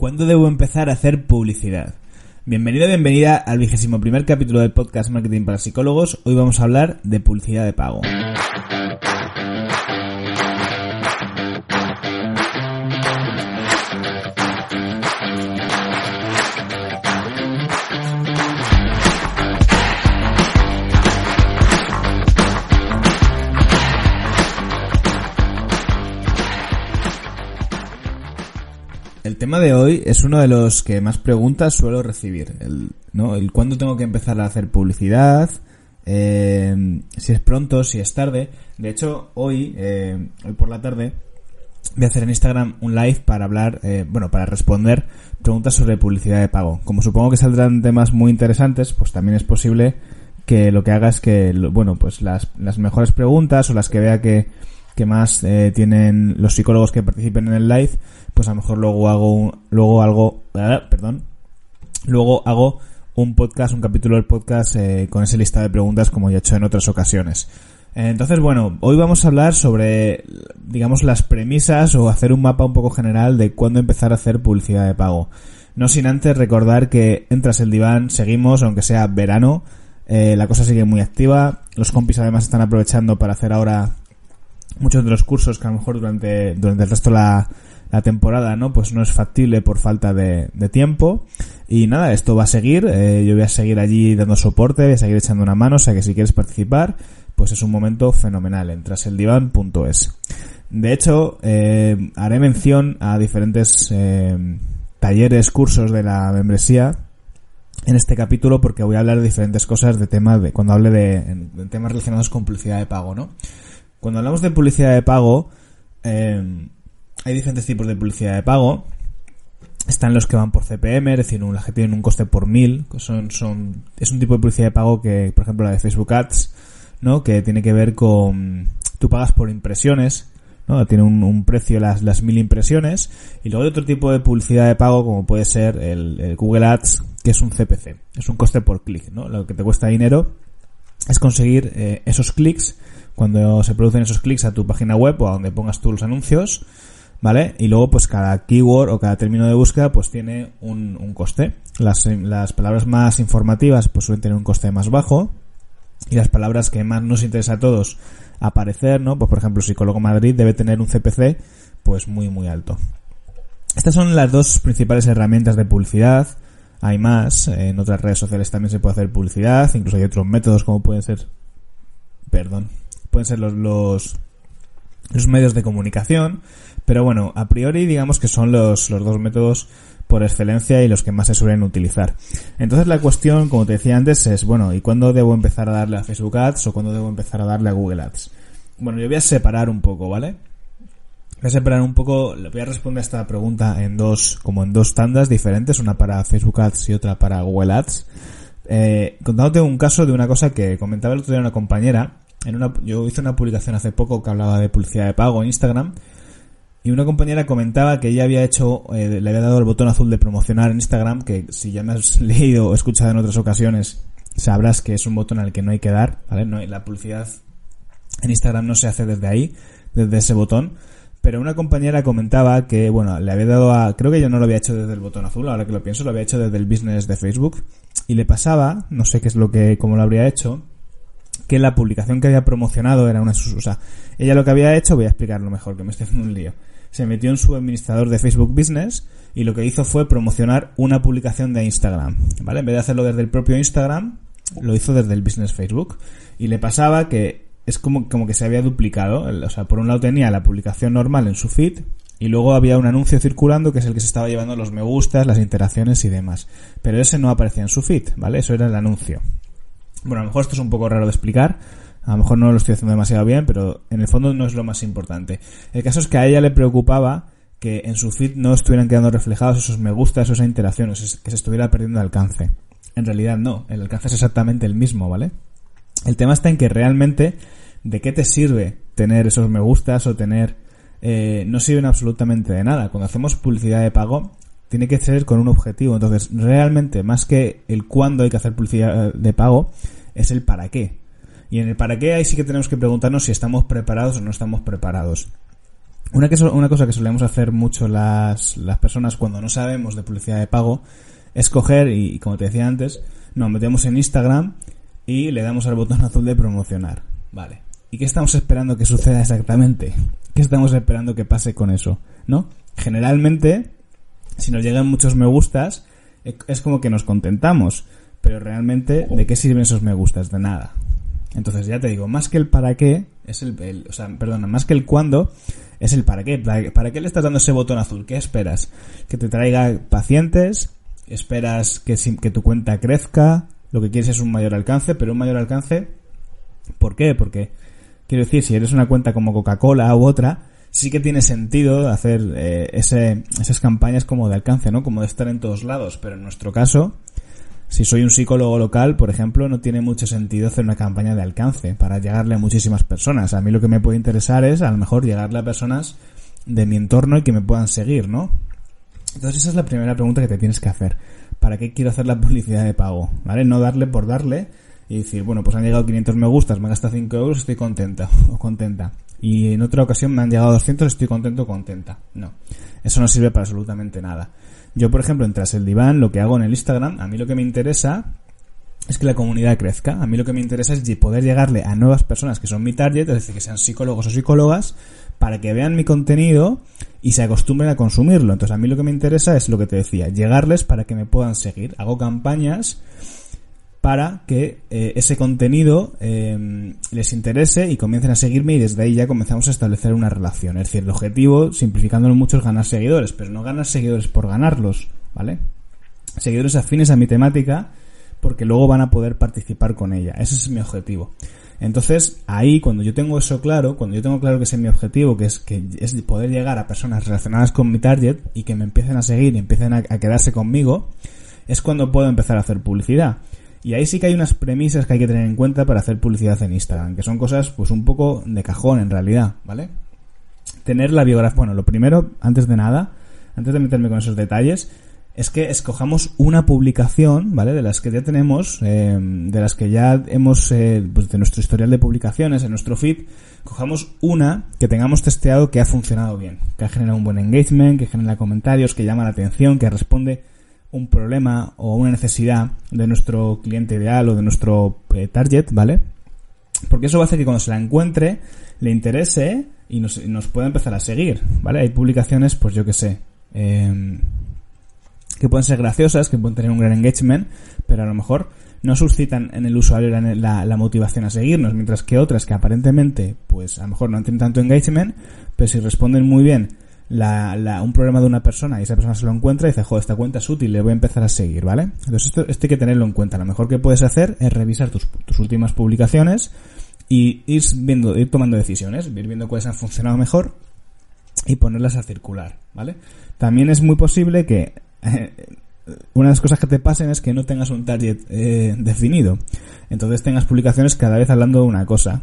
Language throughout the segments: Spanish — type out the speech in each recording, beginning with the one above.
¿Cuándo debo empezar a hacer publicidad? Bienvenido, bienvenida al vigésimo primer capítulo del podcast Marketing para Psicólogos. Hoy vamos a hablar de publicidad de pago. Tema de hoy es uno de los que más preguntas suelo recibir. El, ¿no? el cuándo tengo que empezar a hacer publicidad, eh, si es pronto, si es tarde. De hecho, hoy, eh, hoy por la tarde, voy a hacer en Instagram un live para hablar, eh, bueno, para responder preguntas sobre publicidad de pago. Como supongo que saldrán temas muy interesantes, pues también es posible que lo que haga es que, bueno, pues las, las mejores preguntas o las que vea que, que más eh, tienen los psicólogos que participen en el live, pues a lo mejor luego hago un, luego algo, ah, perdón, luego hago un podcast, un capítulo del podcast eh, con esa lista de preguntas como ya he hecho en otras ocasiones. Entonces, bueno, hoy vamos a hablar sobre, digamos, las premisas o hacer un mapa un poco general de cuándo empezar a hacer publicidad de pago. No sin antes recordar que entras el diván, seguimos, aunque sea verano, eh, la cosa sigue muy activa. Los compis además están aprovechando para hacer ahora muchos de los cursos que a lo mejor durante, durante el resto de la, la temporada, ¿no? Pues no es factible por falta de, tiempo. Y nada, esto va a seguir. Eh, yo voy a seguir allí dando soporte, voy a seguir echando una mano. O sea que si quieres participar, pues es un momento fenomenal. Entras el diván.es. De hecho, eh, haré mención a diferentes eh, talleres, cursos de la membresía en este capítulo porque voy a hablar de diferentes cosas de temas de cuando hable de, de temas relacionados con publicidad de pago, ¿no? Cuando hablamos de publicidad de pago, eh, hay diferentes tipos de publicidad de pago. Están los que van por CPM, es decir, las que tienen un coste por mil. Son, son, es un tipo de publicidad de pago que, por ejemplo, la de Facebook Ads, ¿no? Que tiene que ver con, tú pagas por impresiones, ¿no? Tiene un, precio las, las mil impresiones. Y luego hay otro tipo de publicidad de pago como puede ser el, el Google Ads, que es un CPC. Es un coste por clic, ¿no? Lo que te cuesta dinero es conseguir eh, esos clics cuando se producen esos clics a tu página web o a donde pongas tú los anuncios, ¿vale? Y luego pues cada keyword o cada término de búsqueda pues tiene un, coste. Las, las palabras más informativas pues suelen tener un coste más bajo y las palabras que más nos interesa a todos aparecer, ¿no? Pues por ejemplo Psicólogo Madrid debe tener un CPC pues muy muy alto. Estas son las dos principales herramientas de publicidad. Hay más, en otras redes sociales también se puede hacer publicidad, incluso hay otros métodos como pueden ser, perdón, pueden ser los, los, los medios de comunicación, pero bueno, a priori digamos que son los, los dos métodos por excelencia y los que más se suelen utilizar. Entonces la cuestión, como te decía antes, es, bueno, ¿y cuándo debo empezar a darle a Facebook Ads o cuándo debo empezar a darle a Google Ads? Bueno, yo voy a separar un poco, ¿vale? Voy a separar un poco, voy a responder a esta pregunta en dos, como en dos tandas diferentes, una para Facebook Ads y otra para Google Ads. Eh, contándote un caso de una cosa que comentaba el otro día una compañera, en una, yo hice una publicación hace poco que hablaba de publicidad de pago en Instagram, y una compañera comentaba que ella había hecho, eh, le había dado el botón azul de promocionar en Instagram, que si ya me has leído o escuchado en otras ocasiones, sabrás que es un botón al que no hay que dar, ¿vale? No, la publicidad en Instagram no se hace desde ahí, desde ese botón. Pero una compañera comentaba que, bueno, le había dado a, creo que yo no lo había hecho desde el botón azul, ahora que lo pienso, lo había hecho desde el business de Facebook. Y le pasaba, no sé qué es lo que, cómo lo habría hecho, que la publicación que había promocionado era una, sea, ella lo que había hecho, voy a explicarlo mejor, que me estoy haciendo un lío. Se metió en su administrador de Facebook Business y lo que hizo fue promocionar una publicación de Instagram, ¿vale? En vez de hacerlo desde el propio Instagram, lo hizo desde el Business Facebook. Y le pasaba que es como, como que se había duplicado. O sea, por un lado tenía la publicación normal en su feed y luego había un anuncio circulando que es el que se estaba llevando los me gustas, las interacciones y demás. Pero ese no aparecía en su feed, ¿vale? Eso era el anuncio. Bueno, a lo mejor esto es un poco raro de explicar. A lo mejor no lo estoy haciendo demasiado bien, pero en el fondo no es lo más importante. El caso es que a ella le preocupaba que en su feed no estuvieran quedando reflejados esos me gustas, esas interacciones, que se estuviera perdiendo alcance. En realidad no, el alcance es exactamente el mismo, ¿vale? El tema está en que realmente ¿de qué te sirve tener esos me gustas o tener... Eh, no sirven absolutamente de nada. Cuando hacemos publicidad de pago, tiene que ser con un objetivo. Entonces, realmente, más que el cuándo hay que hacer publicidad de pago, es el para qué. Y en el para qué ahí sí que tenemos que preguntarnos si estamos preparados o no estamos preparados. Una, que, una cosa que solemos hacer mucho las, las personas cuando no sabemos de publicidad de pago es coger y, como te decía antes, nos metemos en Instagram y le damos al botón azul de promocionar. Vale. ¿Y qué estamos esperando que suceda exactamente? ¿Qué estamos esperando que pase con eso? ¿No? Generalmente, si nos llegan muchos me gustas, e, es como que nos contentamos. Pero realmente, ¿de qué sirven esos me gustas? De nada. Entonces ya te digo, más que el para qué, es el, o sea, perdona, más que el cuándo, es el para qué. ¿Para qué le estás dando ese botón azul? ¿Qué esperas? ¿Que te traiga pacientes? ¿Esperas que, que tu cuenta crezca? Lo que quieres es un mayor alcance, pero un mayor alcance, ¿por qué? Porque, quiero decir, si eres una cuenta como Coca-Cola u otra, sí que tiene sentido hacer eh, ese, esas campañas como de alcance, ¿no? Como de estar en todos lados, pero en nuestro caso, si soy un psicólogo local, por ejemplo, no tiene mucho sentido hacer una campaña de alcance para llegarle a muchísimas personas. A mí lo que me puede interesar es, a lo mejor, llegarle a personas de mi entorno y que me puedan seguir, ¿no? Entonces esa es la primera pregunta que te tienes que hacer. ¿Para qué quiero hacer la publicidad de pago? ¿Vale? No darle por darle y decir, bueno, pues han llegado 500 me gustas, me han gastado 5 euros, estoy contenta o contenta. Y en otra ocasión me han llegado 200, estoy contento o contenta. No. Eso no sirve para absolutamente nada. Yo, por ejemplo, en Tras el Diván, lo que hago en el Instagram, a mí lo que me interesa es que la comunidad crezca. A mí lo que me interesa es poder llegarle a nuevas personas que son mi target, es decir, que sean psicólogos o psicólogas, para que vean mi contenido y se acostumbren a consumirlo. Entonces, a mí lo que me interesa es lo que te decía, llegarles para que me puedan seguir. Hago campañas para que eh, ese contenido eh, les interese y comiencen a seguirme y desde ahí ya comenzamos a establecer una relación. Es decir, el objetivo, simplificándolo mucho, es ganar seguidores, pero no ganar seguidores por ganarlos, ¿vale? Seguidores afines a mi temática porque luego van a poder participar con ella. Ese es mi objetivo. Entonces, ahí, cuando yo tengo eso claro, cuando yo tengo claro que ese es mi objetivo, que es que es poder llegar a personas relacionadas con mi target y que me empiecen a seguir y empiecen a quedarse conmigo, es cuando puedo empezar a hacer publicidad. Y ahí sí que hay unas premisas que hay que tener en cuenta para hacer publicidad en Instagram, que son cosas pues un poco de cajón en realidad, ¿vale? Tener la biografía, bueno, lo primero, antes de nada, antes de meterme con esos detalles, es que escojamos una publicación, ¿vale? De las que ya tenemos, eh, de las que ya hemos, eh, pues de nuestro historial de publicaciones, en nuestro feed, cojamos una que tengamos testeado que ha funcionado bien, que ha generado un buen engagement, que genera comentarios, que llama la atención, que responde un problema o una necesidad de nuestro cliente ideal o de nuestro eh, target, ¿vale? Porque eso va a hacer que cuando se la encuentre le interese y nos, nos pueda empezar a seguir, ¿vale? Hay publicaciones, pues yo que sé, eh, que pueden ser graciosas, que pueden tener un gran engagement, pero a lo mejor no suscitan en el usuario la, la, motivación a seguirnos, mientras que otras que aparentemente, pues a lo mejor no tienen tanto engagement, pero si responden muy bien la, la, un problema de una persona y esa persona se lo encuentra y dice, joder, esta cuenta es útil, le voy a empezar a seguir, ¿vale? Entonces esto, esto hay que tenerlo en cuenta. Lo mejor que puedes hacer es revisar tus, tus últimas publicaciones y ir viendo, ir tomando decisiones, ir viendo cuáles han funcionado mejor y ponerlas a circular, ¿vale? También es muy posible que eh, una de las cosas que te pasen es que no tengas un target eh, definido. Entonces tengas publicaciones cada vez hablando de una cosa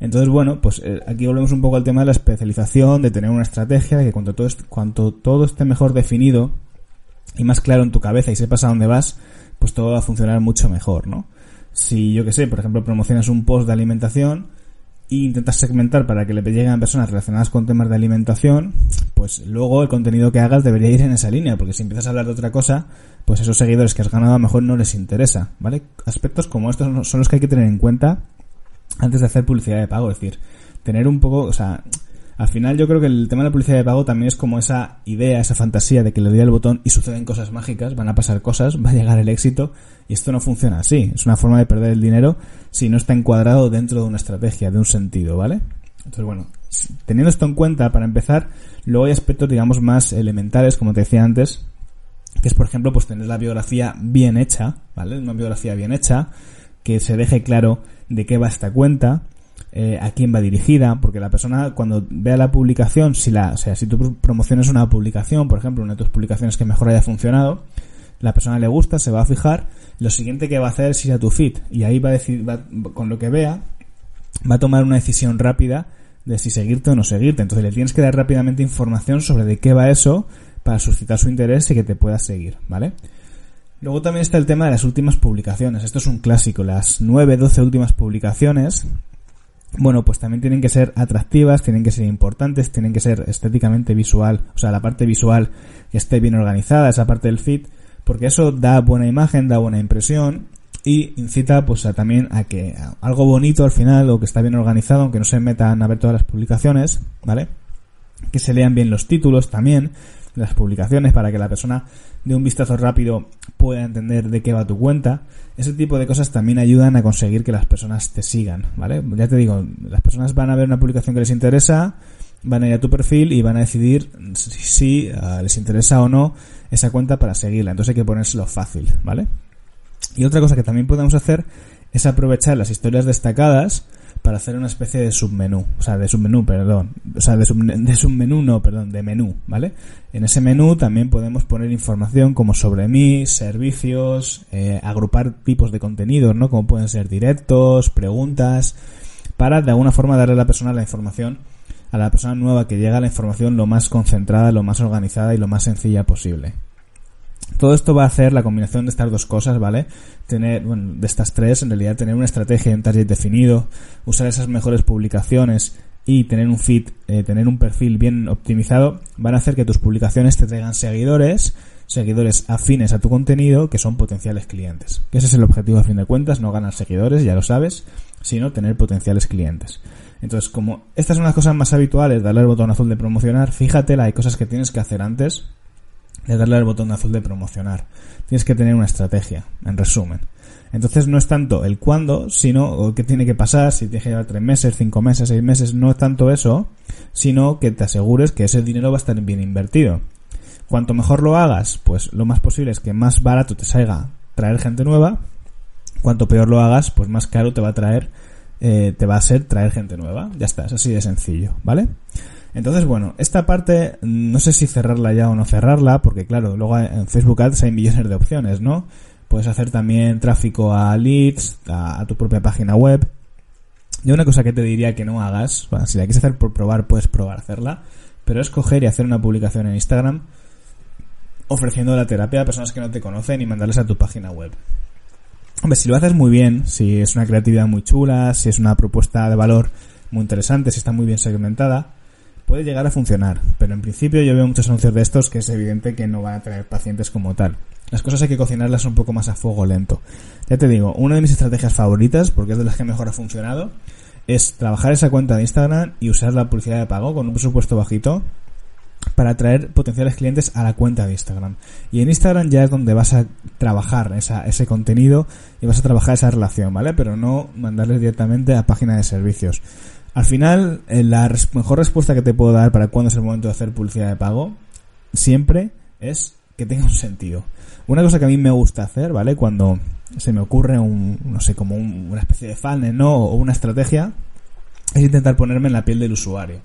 entonces, bueno, pues eh, aquí volvemos un poco al tema de la especialización, de tener una estrategia, de que cuanto todo, cuanto todo esté mejor definido y más claro en tu cabeza y sepas a dónde vas, pues todo va a funcionar mucho mejor, ¿no? Si yo que sé, por ejemplo, promocionas un post de alimentación e intentas segmentar para que le lleguen personas relacionadas con temas de alimentación, pues luego el contenido que hagas debería ir en esa línea, porque si empiezas a hablar de otra cosa, pues esos seguidores que has ganado a lo mejor no les interesa, ¿vale? Aspectos como estos son los que hay que tener en cuenta antes de hacer publicidad de pago. Es decir, tener un poco, o sea, al final yo creo que el tema de la publicidad de pago también es como esa idea, esa fantasía de que le doy al botón y suceden cosas mágicas, van a pasar cosas, va a llegar el éxito y esto no funciona así. Es una forma de perder el dinero si no está encuadrado dentro de una estrategia, de un sentido, ¿vale? Entonces, bueno, teniendo esto en cuenta, para empezar, luego hay aspectos, digamos, más elementales, como te decía antes, que es, por ejemplo, pues tener la biografía bien hecha, ¿vale? Una biografía bien hecha, que se deje claro de qué va esta cuenta, eh, a quién va dirigida, porque la persona cuando vea la publicación, si la, o sea, si tú promocionas una publicación, por ejemplo, una de tus publicaciones que mejor haya funcionado, la persona le gusta, se va a fijar, lo siguiente que va a hacer es ir a tu feed y ahí va a decir, va, con lo que vea, va a tomar una decisión rápida de si seguirte o no seguirte. Entonces le tienes que dar rápidamente información sobre de qué va eso para suscitar su interés y que te pueda seguir, ¿vale? Luego también está el tema de las últimas publicaciones. Esto es un clásico. Las 9, 12 últimas publicaciones bueno, pues también tienen que ser atractivas, tienen que ser importantes, tienen que ser estéticamente visual, o sea, la parte visual que esté bien organizada, esa parte del feed, porque eso da buena imagen, da buena impresión y incita pues a, también a que algo bonito al final o que está bien organizado, aunque no se metan a ver todas las publicaciones, ¿vale? Que se lean bien los títulos también las publicaciones para que la persona de un vistazo rápido pueda entender de qué va tu cuenta. Ese tipo de cosas también ayudan a conseguir que las personas te sigan, ¿vale? Ya te digo, las personas van a ver una publicación que les interesa, van a ir a tu perfil y van a decidir si, eh, les interesa o no esa cuenta para seguirla. Entonces hay que ponérselo fácil, ¿vale? Y otra cosa que también podemos hacer es aprovechar las historias destacadas para hacer una especie de submenú, o sea, de submenú, perdón, o sea, de, submenú no, perdón, de menú, ¿vale? En ese menú también podemos poner información como sobre mí, servicios, eh, agrupar tipos de contenidos, ¿no? Como pueden ser directos, preguntas, para de alguna forma darle a la persona la información, a la persona nueva que llega la información lo más concentrada, lo más organizada y lo más sencilla posible. Todo esto va a hacer la combinación de estas dos cosas, ¿vale? Tener, bueno, de estas tres, en realidad tener una estrategia y un target definido, usar esas mejores publicaciones y tener un feed, eh, tener un perfil bien optimizado, van a hacer que tus publicaciones te traigan seguidores, seguidores afines a tu contenido, que son potenciales clientes. Que ese es el objetivo a fin de cuentas, no ganar seguidores, ya lo sabes, sino tener potenciales clientes. Entonces, como estas son las cosas más habituales, darle al botón azul de promocionar, fíjate, hay cosas que tienes que hacer antes de darle al botón azul de promocionar. Tienes que tener una estrategia, en resumen. Entonces no es tanto el cuándo, sino qué tiene que pasar, si tienes que llevar tres meses, cinco meses, seis meses, no es tanto eso, sino que te asegures que ese dinero va a estar bien invertido. Cuanto mejor lo hagas, pues lo más posible es que más barato te salga traer gente nueva. Cuanto peor lo hagas, pues más caro te va a traer, eh, te va a ser traer gente nueva. Ya está, es así de sencillo, ¿vale? Entonces, bueno, esta parte no sé si cerrarla ya o no cerrarla, porque claro, luego en Facebook Ads hay millones de opciones, ¿no? Puedes hacer también tráfico a leads, a, tu propia página web. Y una cosa que te diría que no hagas, si la quieres hacer por probar, puedes probar hacerla, pero es coger y hacer una publicación en Instagram ofreciendo la terapia a personas que no te conocen y mandarles a tu página web. Hombre, si lo haces muy bien, si es una creatividad muy chula, si es una propuesta de valor muy interesante, si está muy bien segmentada, puede llegar a funcionar, pero en principio yo veo muchos anuncios de estos que es evidente que no van a traer pacientes como tal. Las cosas hay que cocinarlas un poco más a fuego lento. Ya te digo, una de mis estrategias favoritas, porque es de las que mejor ha funcionado, es trabajar esa cuenta de Instagram y usar la publicidad de pago con un presupuesto bajito para atraer potenciales clientes a la cuenta de Instagram. Y en Instagram ya es donde vas a trabajar esa, ese contenido y vas a trabajar esa relación, ¿vale? Pero no mandarles directamente a página de servicios. Al final, eh, la mejor respuesta que te puedo dar para cuándo es el momento de hacer publicidad de pago, siempre es que tenga un sentido. Una cosa que a mí me gusta hacer, ¿vale? Cuando se me ocurre un, no sé, como una especie de funnel, ¿no? O una estrategia, es intentar ponerme en la piel del usuario.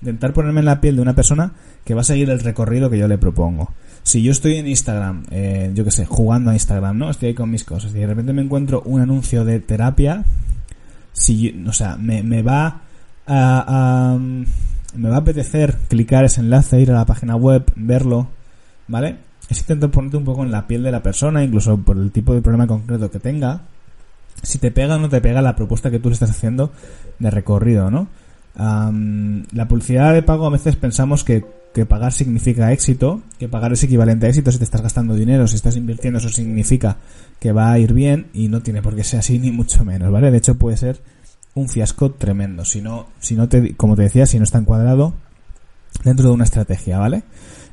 Intentar ponerme en la piel de una persona que va a seguir el recorrido que yo le propongo. Si yo estoy en Instagram, eh, yo qué sé, jugando a Instagram, ¿no? Estoy ahí con mis cosas y de repente me encuentro un anuncio de terapia, si, o sea, me, me va a, me va a apetecer clicar ese enlace, ir a la página web, verlo, ¿vale? Es intentar ponerte un poco en la piel de la persona, incluso por el tipo de problema concreto que tenga, si te pega o no te pega la propuesta que tú le estás haciendo de recorrido, ¿no? la publicidad de pago a veces pensamos que, que, pagar significa éxito, que pagar es equivalente a éxito si te estás gastando dinero, si estás invirtiendo, eso significa que va a ir bien y no tiene por qué ser así ni mucho menos, ¿vale? De hecho puede ser un fiasco tremendo, si no, si no te, como te decía, si no está encuadrado dentro de una estrategia, ¿vale?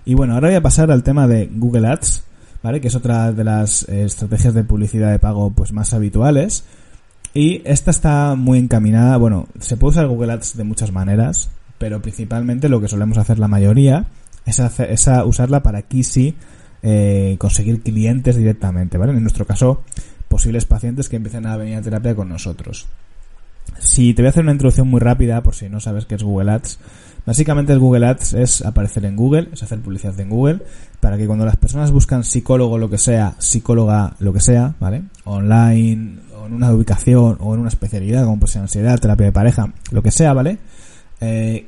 Y bueno, ahora voy a pasar al tema de Google Ads, ¿vale? Que es otra de las eh, estrategias de publicidad de pago pues más habituales. Y esta está muy encaminada, bueno, se puede usar Google Ads de muchas maneras, pero principalmente lo que solemos hacer la mayoría es, hacer, es usarla para aquí sí eh, conseguir clientes directamente, ¿vale? En nuestro caso, posibles pacientes que empiecen a venir a terapia con nosotros. Si te voy a hacer una introducción muy rápida, por si no sabes qué es Google Ads, básicamente el Google Ads es aparecer en Google, es hacer publicidad en Google, para que cuando las personas buscan psicólogo lo que sea, psicóloga lo que sea, ¿vale? Online, o en una ubicación, o en una especialidad, como por ser ansiedad, terapia de pareja, lo que sea, ¿vale? Eh,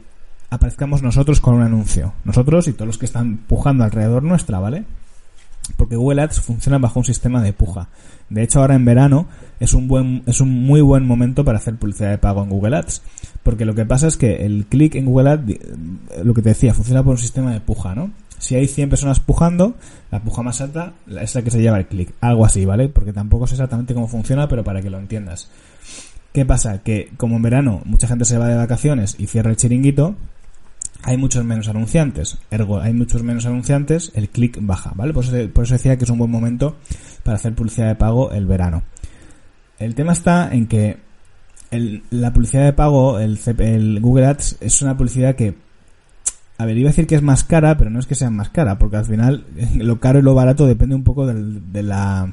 aparezcamos nosotros con un anuncio. Nosotros y todos los que están pujando alrededor nuestra, ¿vale? porque Google Ads funciona bajo un sistema de puja. De hecho, ahora en verano es un buen, es un muy buen momento para hacer publicidad de pago en Google Ads. Porque lo que pasa es que el clic en Google Ads, lo que te decía, funciona por un sistema de puja, ¿no? Si hay 100 personas pujando, la puja más alta es la que se lleva el clic. Algo así, ¿vale? Porque tampoco sé exactamente cómo funciona, pero para que lo entiendas. ¿Qué pasa? Que como en verano mucha gente se va de vacaciones y cierra el chiringuito, hay muchos menos anunciantes. Ergo, hay muchos menos anunciantes, el clic baja, ¿vale? Por eso, por eso decía que es un buen momento para hacer publicidad de pago el verano. El tema está en que la publicidad de pago, el, el Google Ads, es una publicidad que a ver, iba a decir que es más cara, pero no es que sea más cara, porque al final lo caro y lo barato depende un poco de la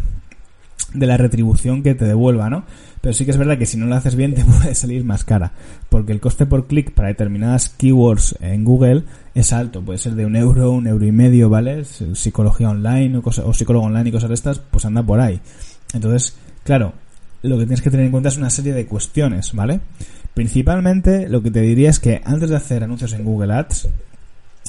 de la retribución que te devuelva, ¿no? Pero sí que es verdad que si no lo haces bien te puede salir más cara, porque el coste por clic para determinadas keywords en Google es alto, puede ser de un euro, un euro y medio, ¿vale? Psicología online o, o psicólogo online y cosas de estas, pues anda por ahí. Entonces, claro, lo que tienes que tener en cuenta es una serie de cuestiones, ¿vale? Principalmente lo que te diría es que antes de hacer anuncios en Google Ads,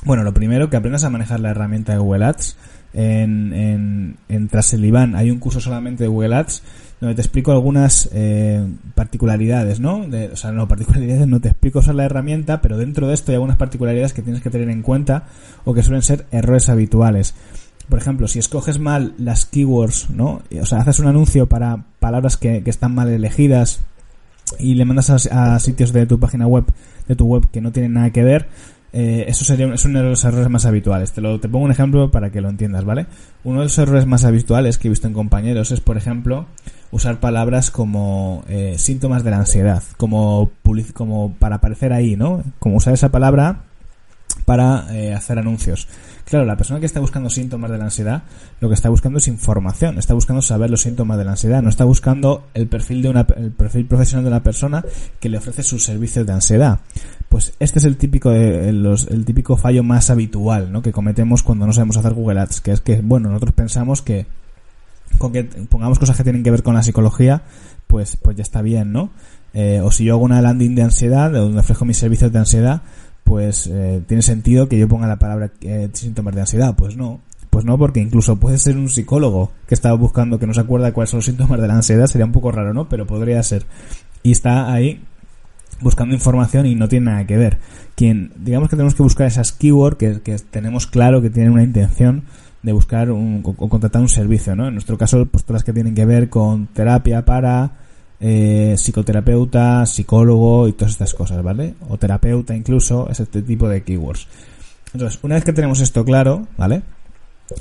bueno, lo primero que aprendas a manejar la herramienta de Google Ads, en, en, en Traseliván hay un curso solamente de Google Ads donde te explico algunas eh, particularidades, ¿no? o sea, no particularidades, no te explico usar la herramienta, pero dentro de esto hay algunas particularidades que tienes que tener en cuenta o que suelen ser errores habituales. Por ejemplo, si escoges mal las keywords, ¿no? O sea, haces un anuncio para palabras que, que están mal elegidas y le mandas a, a sitios de tu página web, de tu web que no tienen nada que ver, eh, eso sería es uno de los errores más habituales. Te, lo, te pongo un ejemplo para que lo entiendas, ¿vale? Uno de los errores más habituales que he visto en compañeros es, por ejemplo, usar palabras como eh, síntomas de la ansiedad, como, como para aparecer ahí, ¿no? Como usar esa palabra para eh, hacer anuncios. Claro, la persona que está buscando síntomas de la ansiedad, lo que está buscando es información, está buscando saber los síntomas de la ansiedad, no está buscando el perfil de una, el perfil profesional de una persona que le ofrece sus servicios de ansiedad. Pues este es el típico, eh, el típico fallo más habitual, ¿no? Que cometemos cuando no sabemos hacer Google Ads, que es que, bueno, nosotros pensamos que con que pongamos cosas que tienen que ver con la psicología, pues, pues ya está bien, ¿no? Eh, o si yo hago una landing de ansiedad, donde ofrezco mis servicios de ansiedad, pues eh, tiene sentido que yo ponga la palabra eh, síntomas de ansiedad. Pues no, pues no, porque incluso puede ser un psicólogo que estaba buscando, que no se acuerda cuáles son los síntomas de la ansiedad, sería un poco raro, ¿no? Pero podría ser. Y está ahí buscando información y no tiene nada que ver. Quien, digamos que tenemos que buscar esas keywords que, tenemos claro que tienen una intención de buscar un, o contratar un servicio, ¿no? En nuestro caso, pues todas las que tienen que ver con terapia para eh, psicoterapeuta, psicólogo y todas estas cosas, ¿vale? O terapeuta incluso, es este tipo de keywords. Entonces, una vez que tenemos esto claro, ¿vale?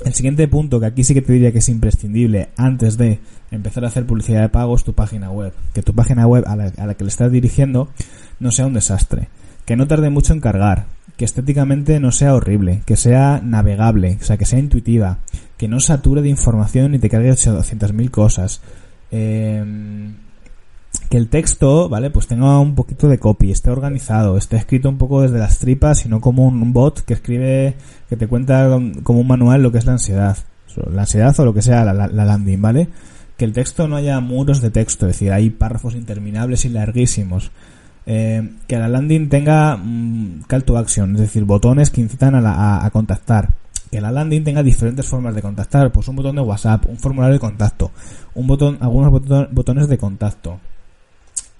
El siguiente punto que aquí sí que te diría que es imprescindible antes de empezar a hacer publicidad de pago es tu página web. Que tu página web a la, a la que le estás dirigiendo no sea un desastre. Que no tarde mucho en cargar. Que estéticamente no sea horrible. Que sea navegable. O sea, que sea intuitiva. Que no sature de información y te cargue 200.000 cosas. Eh, que el texto, ¿vale? Pues tenga un poquito de copy, esté organizado, esté escrito un poco desde las tripas y no como un bot que escribe, que te cuenta como un manual lo que es la ansiedad. La ansiedad o lo que sea la, landing, ¿vale? Que el texto no haya muros de texto, es decir, hay párrafos interminables y larguísimos. Eh, que la landing tenga mm, call to action, es decir, botones que incitan a, a, contactar. Que la landing tenga diferentes formas de contactar, pues un botón de WhatsApp, un formulario de contacto, un botón, algunos botones de contacto,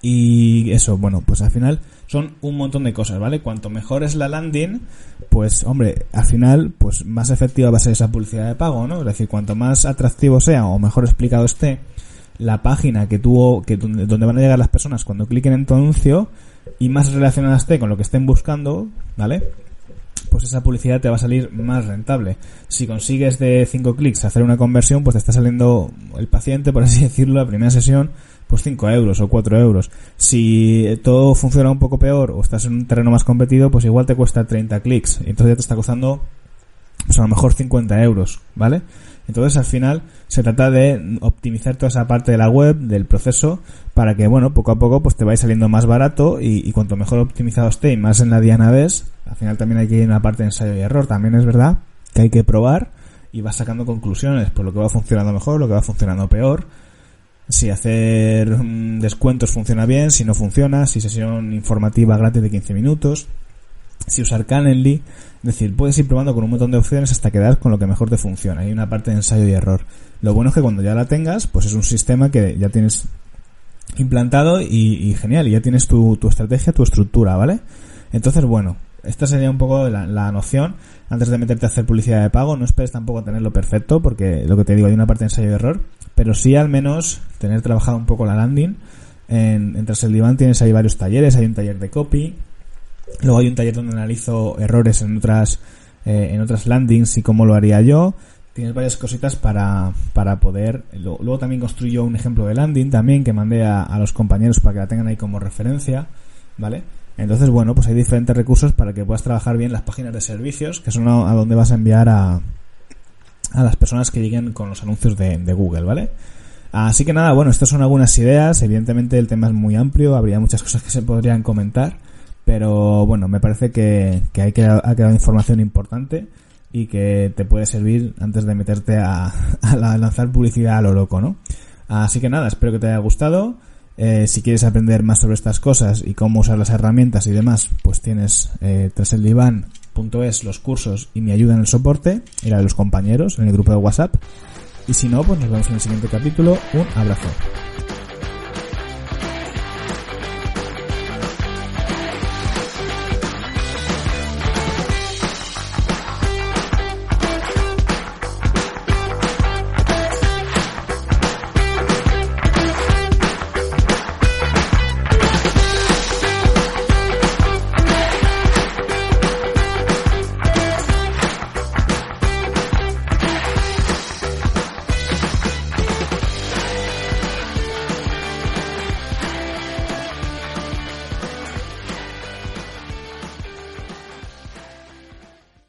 y eso, bueno, pues al final son un montón de cosas, ¿vale? Cuanto mejor es la landing, pues hombre, al final, pues más efectiva va a ser esa publicidad de pago, ¿no? Es decir, cuanto más atractivo sea o mejor explicado esté la página que tuvo, que donde van a llegar las personas cuando cliquen en tu anuncio y más relacionada esté con lo que estén buscando, ¿vale? Pues esa publicidad te va a salir más rentable. Si consigues de 5 clics hacer una conversión, pues te está saliendo el paciente, por así decirlo, la primera sesión pues 5 euros o 4 euros. Si todo funciona un poco peor o estás en un terreno más competido, pues igual te cuesta 30 clics. Entonces ya te está costando, pues a lo mejor 50 euros, ¿vale? Entonces al final se trata de optimizar toda esa parte de la web, del proceso, para que, bueno, poco a poco pues te vaya saliendo más barato y, cuanto mejor optimizado esté y más en la diana ves, al final también hay que ir en la parte de ensayo y error, también es verdad que hay que probar y vas sacando conclusiones por lo que va funcionando mejor, lo que va funcionando peor si hacer mm, descuentos funciona bien, si no funciona, si sesión informativa gratis de 15 minutos. si usar Calendly. Es decir, puedes ir probando con un montón de opciones hasta quedar con lo que mejor te funciona. Hay una parte de ensayo y error. Lo bueno es que cuando ya la tengas, pues es un sistema que ya tienes implantado y, genial, y ya tienes tu, tu estrategia, tu estructura, ¿vale? Entonces, bueno, esta sería un poco la, la, noción. Antes de meterte a hacer publicidad de pago, no esperes tampoco tenerlo perfecto, porque lo que te digo, hay una parte de ensayo y error, pero sí al menos tener trabajado un poco la landing. En, en Tras el Diván tienes ahí varios talleres, hay un taller de copy, luego hay un taller donde analizo errores en otras, eh, en otras landings y cómo lo haría yo. Tienes varias cositas para, para poder. Luego, también construyo un ejemplo de landing también que mandé a, a los compañeros para que la tengan ahí como referencia, ¿vale? Entonces, bueno, pues hay diferentes recursos para que puedas trabajar bien las páginas de servicios, que son a, donde vas a enviar a, a las personas que lleguen con los anuncios de, Google, ¿vale? Así que nada, bueno, estas son algunas ideas. Evidentemente el tema es muy amplio, habría muchas cosas que se podrían comentar, pero bueno, me parece que, que hay ha quedado información importante y que te puede servir antes de meterte a, a lanzar publicidad a lo loco, ¿no? Así que nada, espero que te haya gustado. Eh, si quieres aprender más sobre estas cosas y cómo usar las herramientas y demás, pues tienes eh, traseldivan.es los cursos y mi ayuda en el soporte y la de los compañeros en el grupo de WhatsApp. Y si no, pues nos vemos en el siguiente capítulo. Un abrazo.